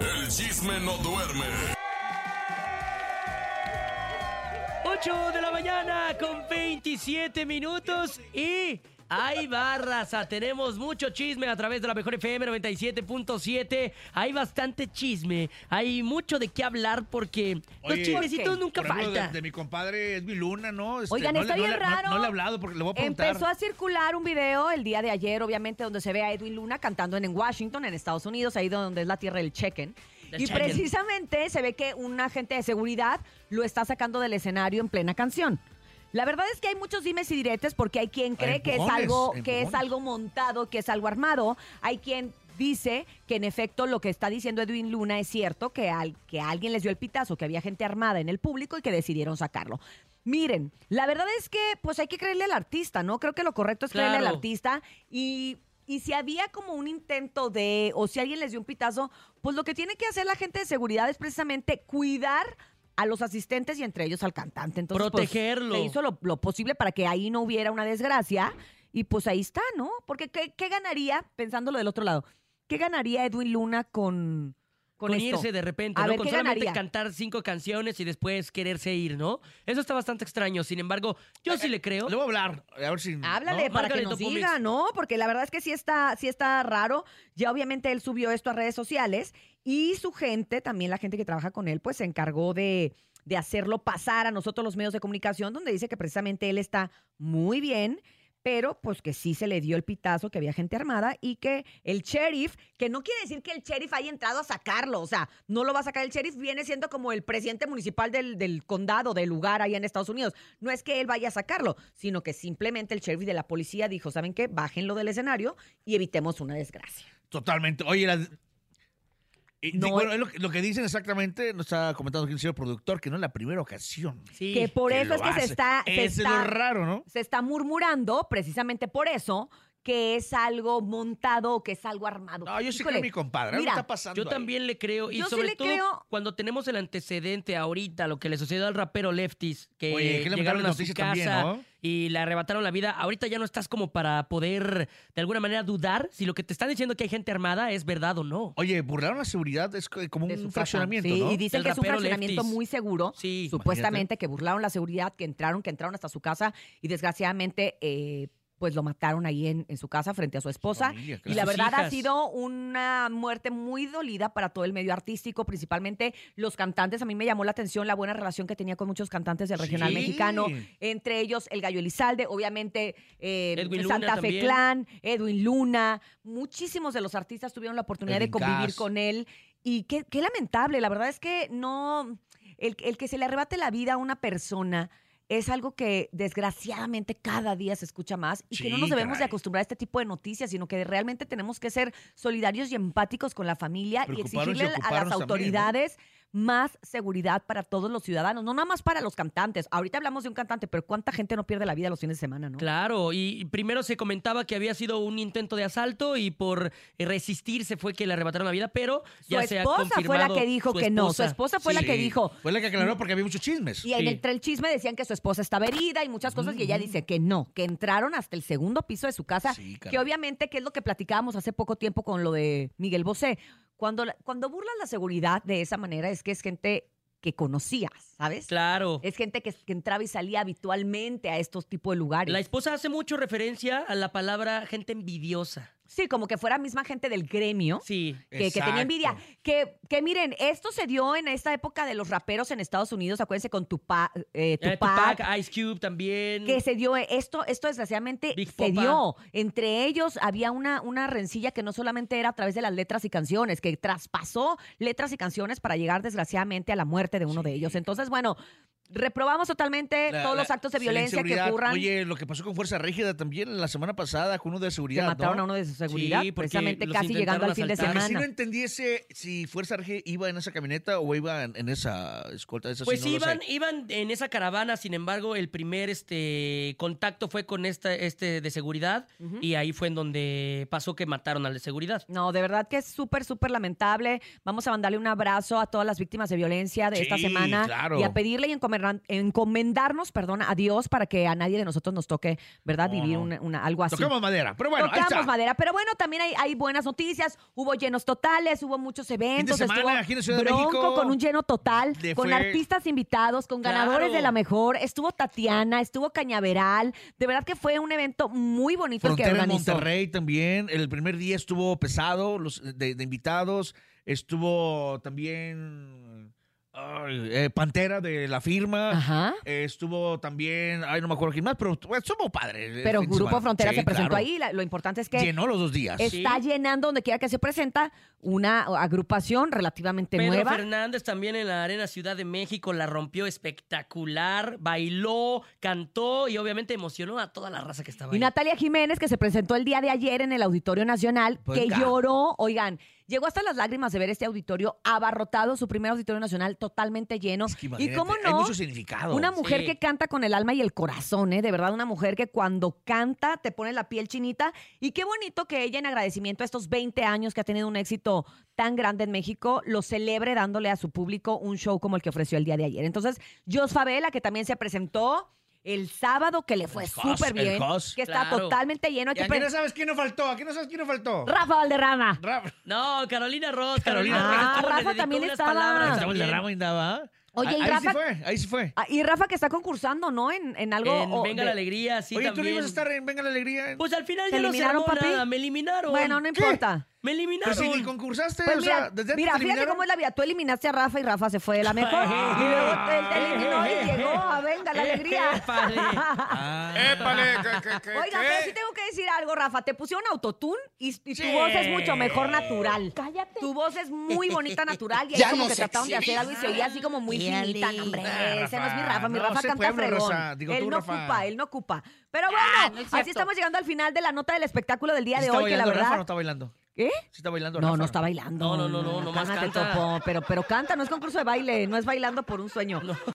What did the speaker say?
El chisme no duerme. 8 de la mañana con 27 minutos y hay barraza. Tenemos mucho chisme a través de la mejor FM 97.7. Hay bastante chisme. Hay mucho de qué hablar porque los chismecitos ¿por nunca Por ejemplo, de, faltan. de mi compadre Edwin Luna, ¿no? Este, Oigan, no está le- bien le- no- raro. No, le he hablado porque le voy a preguntar. Empezó a circular un video el día de ayer, obviamente, donde se ve a Edwin Luna cantando en, en Washington, en Estados Unidos, ahí donde es la tierra del chequen. Y chequen. precisamente se ve que un agente de seguridad lo está sacando del escenario en plena canción. La verdad es que hay muchos dimes y diretes porque hay quien cree que es empujones, algo que es algo montado, que es algo armado. Hay quien dice que en efecto lo que está diciendo Edwin Luna es cierto, que, al, que alguien les dio el pitazo, que había gente armada en el público y que decidieron sacarlo. Miren, la verdad es que pues hay que creerle al artista, ¿no? Creo que lo correcto es creerle al artista y... Y si había como un intento de, o si alguien les dio un pitazo, pues lo que tiene que hacer la gente de seguridad es precisamente cuidar a los asistentes y entre ellos al cantante. Entonces, pues, Protegerlo. se hizo lo, lo posible para que ahí no hubiera una desgracia. Y pues ahí está, ¿no? Porque ¿qué, qué ganaría, pensándolo del otro lado, qué ganaría Edwin Luna con, con, Con, irse de repente, A ¿no? ver, con ¿qué solamente ganaría? cantar cinco canciones y después quererse ir, ¿no? Eso está bastante extraño. Sin embargo, yo sí le creo. Le voy a hablar, a ver si... Háblale ¿no? para Márcale, que nos Topo diga, Mix. ¿no? Porque la verdad es que sí está, sí está raro. Ya obviamente él subió esto a redes sociales y su gente, también la gente que trabaja con él, pues se encargó de, de hacerlo pasar a nosotros los medios de comunicación, donde dice que precisamente él está muy bien. Pero pues que sí se le dio el pitazo, que había gente armada y que el sheriff, que no quiere decir que el sheriff haya entrado a sacarlo, o sea, no lo va a sacar el sheriff, viene siendo como el presidente municipal del, del condado, del lugar allá en Estados Unidos. No es que él vaya a sacarlo, sino que simplemente el sheriff de la policía dijo, ¿saben qué? Bájenlo del escenario y evitemos una desgracia. Totalmente. Oye, la- y, No, bueno, es lo, que- lo que dicen exactamente, nos está comentando aquí el señor productor, que no es la primera ocasión. Sí. que por que eso lo es que se está, se es está- lo raro, ¿no? se está murmurando, precisamente por eso, que es algo montado o que es algo armado. No, yo sí Híjole, creo mi compadre. Algo mira, está pasando Yo ahí. también le creo. Y Yo sí sobre le todo creo- cuando tenemos el antecedente ahorita, lo que le sucedió al rapero Leftis, que Oye, qué lamentable llegaron a su noticia casa también, ¿no? y le arrebataron la vida. Ahorita ya no estás como para poder de alguna manera dudar si lo que te están diciendo que hay gente armada es verdad o no. Oye, burlaron la seguridad, es co- como de su un casa. fraccionamiento, Sí, ¿no? y dicen El que es un rapero fraccionamiento Lefties. muy seguro. Sí. Supuestamente que burlaron la seguridad, que entraron, que entraron hasta su casa y desgraciadamente eh, pues lo mataron ahí en, en su casa frente a su esposa. familia, y la verdad ha sido una muerte muy dolida para todo el medio artístico, principalmente los cantantes. A mí me llamó la atención la buena relación que tenía con muchos cantantes del regional Sí. mexicano, entre ellos el Gallo Elizalde, obviamente eh, Santa Fe también. Clan, Edwin Luna. Muchísimos de los artistas tuvieron la oportunidad de convivir Cass. con él. Y qué, qué lamentable, la verdad es que no, el, el que se le arrebate la vida a una persona es algo que desgraciadamente cada día se escucha más y que no nos debemos de acostumbrar a este tipo de noticias, sino que realmente tenemos que ser solidarios y empáticos con la familia y exigirle a las también, ¿no? Más seguridad para todos los ciudadanos, no nada más para los cantantes. Ahorita hablamos de un cantante, pero ¿cuánta gente no pierde la vida los fines de semana, no? Claro, y primero se comentaba que había sido un intento de asalto y por resistirse fue que le arrebataron la vida, pero Su ya se ha esposa fue la confirmado que dijo su que no, su esposa. fue la que dijo, Fue la que aclaró porque había muchos chismes. Y en Sí. entre el chisme decían que su esposa estaba herida y muchas cosas, y ella dice que no, que entraron hasta el segundo piso de su casa, Sí, que obviamente, que es lo que platicábamos hace poco tiempo con lo de Miguel Bosé. Cuando, cuando burlas la seguridad de esa manera es que es gente que conocías, ¿sabes? Claro. Es gente que, que entraba y salía habitualmente a estos tipos de lugares. La esposa hace mucho referencia a la palabra gente envidiosa. Sí, como que fuera misma gente del gremio. Sí. que, que tenía envidia. Que, que miren, esto se dio en esta época de los raperos en Estados Unidos, acuérdense con Tupac, eh, Eh, Tupac, Tupac, Ice Cube también. que se dio esto, esto desgraciadamente Big se Popa. dio. Entre ellos había una, una rencilla que no solamente era a través de las letras y canciones, que traspasó letras y canciones para llegar desgraciadamente a la muerte de uno de ellos. Entonces, bueno, reprobamos totalmente La- todos la- los actos de violencia que ocurran. Oye, lo que pasó con Fuerza Rígida también la semana pasada con uno de que seguridad, mataron ¿no? a uno de su seguridad, Sí, precisamente casi llegando al fin de que sí no semana. entendiese si Fuerza Rígida iba en esa camioneta o iba en, en esa escolta. Eso Pues sí, no iban, iban en esa caravana, sin embargo, el primer este contacto fue con esta, este de seguridad y ahí fue en donde pasó que mataron al de seguridad. No, de verdad que es súper, súper lamentable. Vamos a mandarle un abrazo a todas las víctimas de violencia de esta semana claro. y a pedirle y encomendar- encomendarnos, perdón, a Dios para que a nadie de nosotros nos toque, ¿verdad? No, Vivir no. una- una- algo así. Tocamos madera. Pero bueno, ahí Tocamos está. madera, pero bueno, también hay, hay buenas noticias. Hubo llenos totales, hubo muchos eventos. semana estuvo aquí en de Bronco México. con un lleno total, con fue- artistas invitados, con ganadores Claro. de la mejor. Estuvo Tatiana, estuvo Cañaveral. De verdad que fue un evento muy bonito el que en organizó. Monterrey también. El primer día estuvo pesado los de, de invitados. Estuvo también eh, Pantera de la firma. Ajá. Eh, estuvo también, ay, no me acuerdo quién más, pero estuvo padre. el Pero Grupo semana. Frontera Sí, se presentó claro. ahí. La- lo importante es que Llenó los dos días. está llenando donde quiera que se presenta una agrupación relativamente Pedro nueva. Fernández también en la Arena Ciudad de México la rompió espectacular, bailó, cantó y obviamente emocionó a toda la raza que estaba Y ahí. Natalia Jiménez, que se presentó el día de ayer en el Auditorio Nacional, que Venga. lloró, oigan, llegó hasta las lágrimas de ver este auditorio abarrotado, su primer Auditorio Nacional totalmente lleno. Es que y cómo Hay no, mucho significado. una mujer Sí. que canta con el alma y el corazón, ¿eh? De verdad, una mujer que cuando canta te pone la piel chinita. Y qué bonito que ella, en agradecimiento a estos 20 años que ha tenido un éxito tan grande en México, lo celebre dándole a su público un show como el que ofreció el día de ayer. Entonces, Jos Favela, que también se presentó el sábado, que le fue súper el bien, Jos. que está Claro. totalmente lleno. ¿Y aquí pre- no sabes quién nos faltó? ¿Aquí no sabes quién nos faltó? Rafa Valderrama. Rafa. No, Carolina Ross. Carolina Carolina, Ross. Ah, estuvo, le Rafa dedicó también unas estaba. palabras Estaba el de también. Ramo andaba. Oye, Ah, y ahí Rafa- sí fue, ahí sí fue. Ah, y Rafa que está concursando, ¿no? En, en algo. En o Venga de- la Alegría, sí Oye, tú no también. ibas a estar en Venga la Alegría. Pues al final ¿Te ya no se eliminaron, armó papi? nada, me eliminaron. Bueno, no ¿Qué? importa. Me Pero eliminaron. si ni concursaste, Pues o mira, sea, desde antes mira te fíjate eliminaron. cómo es la vida. Tú eliminaste a Rafa y Rafa se fue de la mejor. y luego él te eliminó y llegó a Venga la Alegría. Épale. Ah. Épale, ¿qué, qué, qué, Oiga, pero sí tengo que decir algo, Rafa. Te pusieron autotune y, y tu Sí. voz es mucho mejor natural. Cállate. Tu voz es muy bonita natural y ahí Ya como nos que trataron de hacer algo y se oía así como muy finita. No, hombre, Ah, ese no es mi Rafa. Rafa. Mi No, Rafa sé canta pueblo, fregón. Digo él tú, no Rafa. ocupa, él no ocupa. Pero bueno, Ah, no es así cierto. estamos llegando al final de la nota del espectáculo del día ¿Sí de está hoy, que la bailando Rafa o no verdad... está bailando? ¿Qué? ¿Sí está bailando No, Rafa? no está bailando. No, no, no, no, nomás cálmate, canta. Topo, pero, pero canta, no es concurso de baile, no es bailando por un sueño.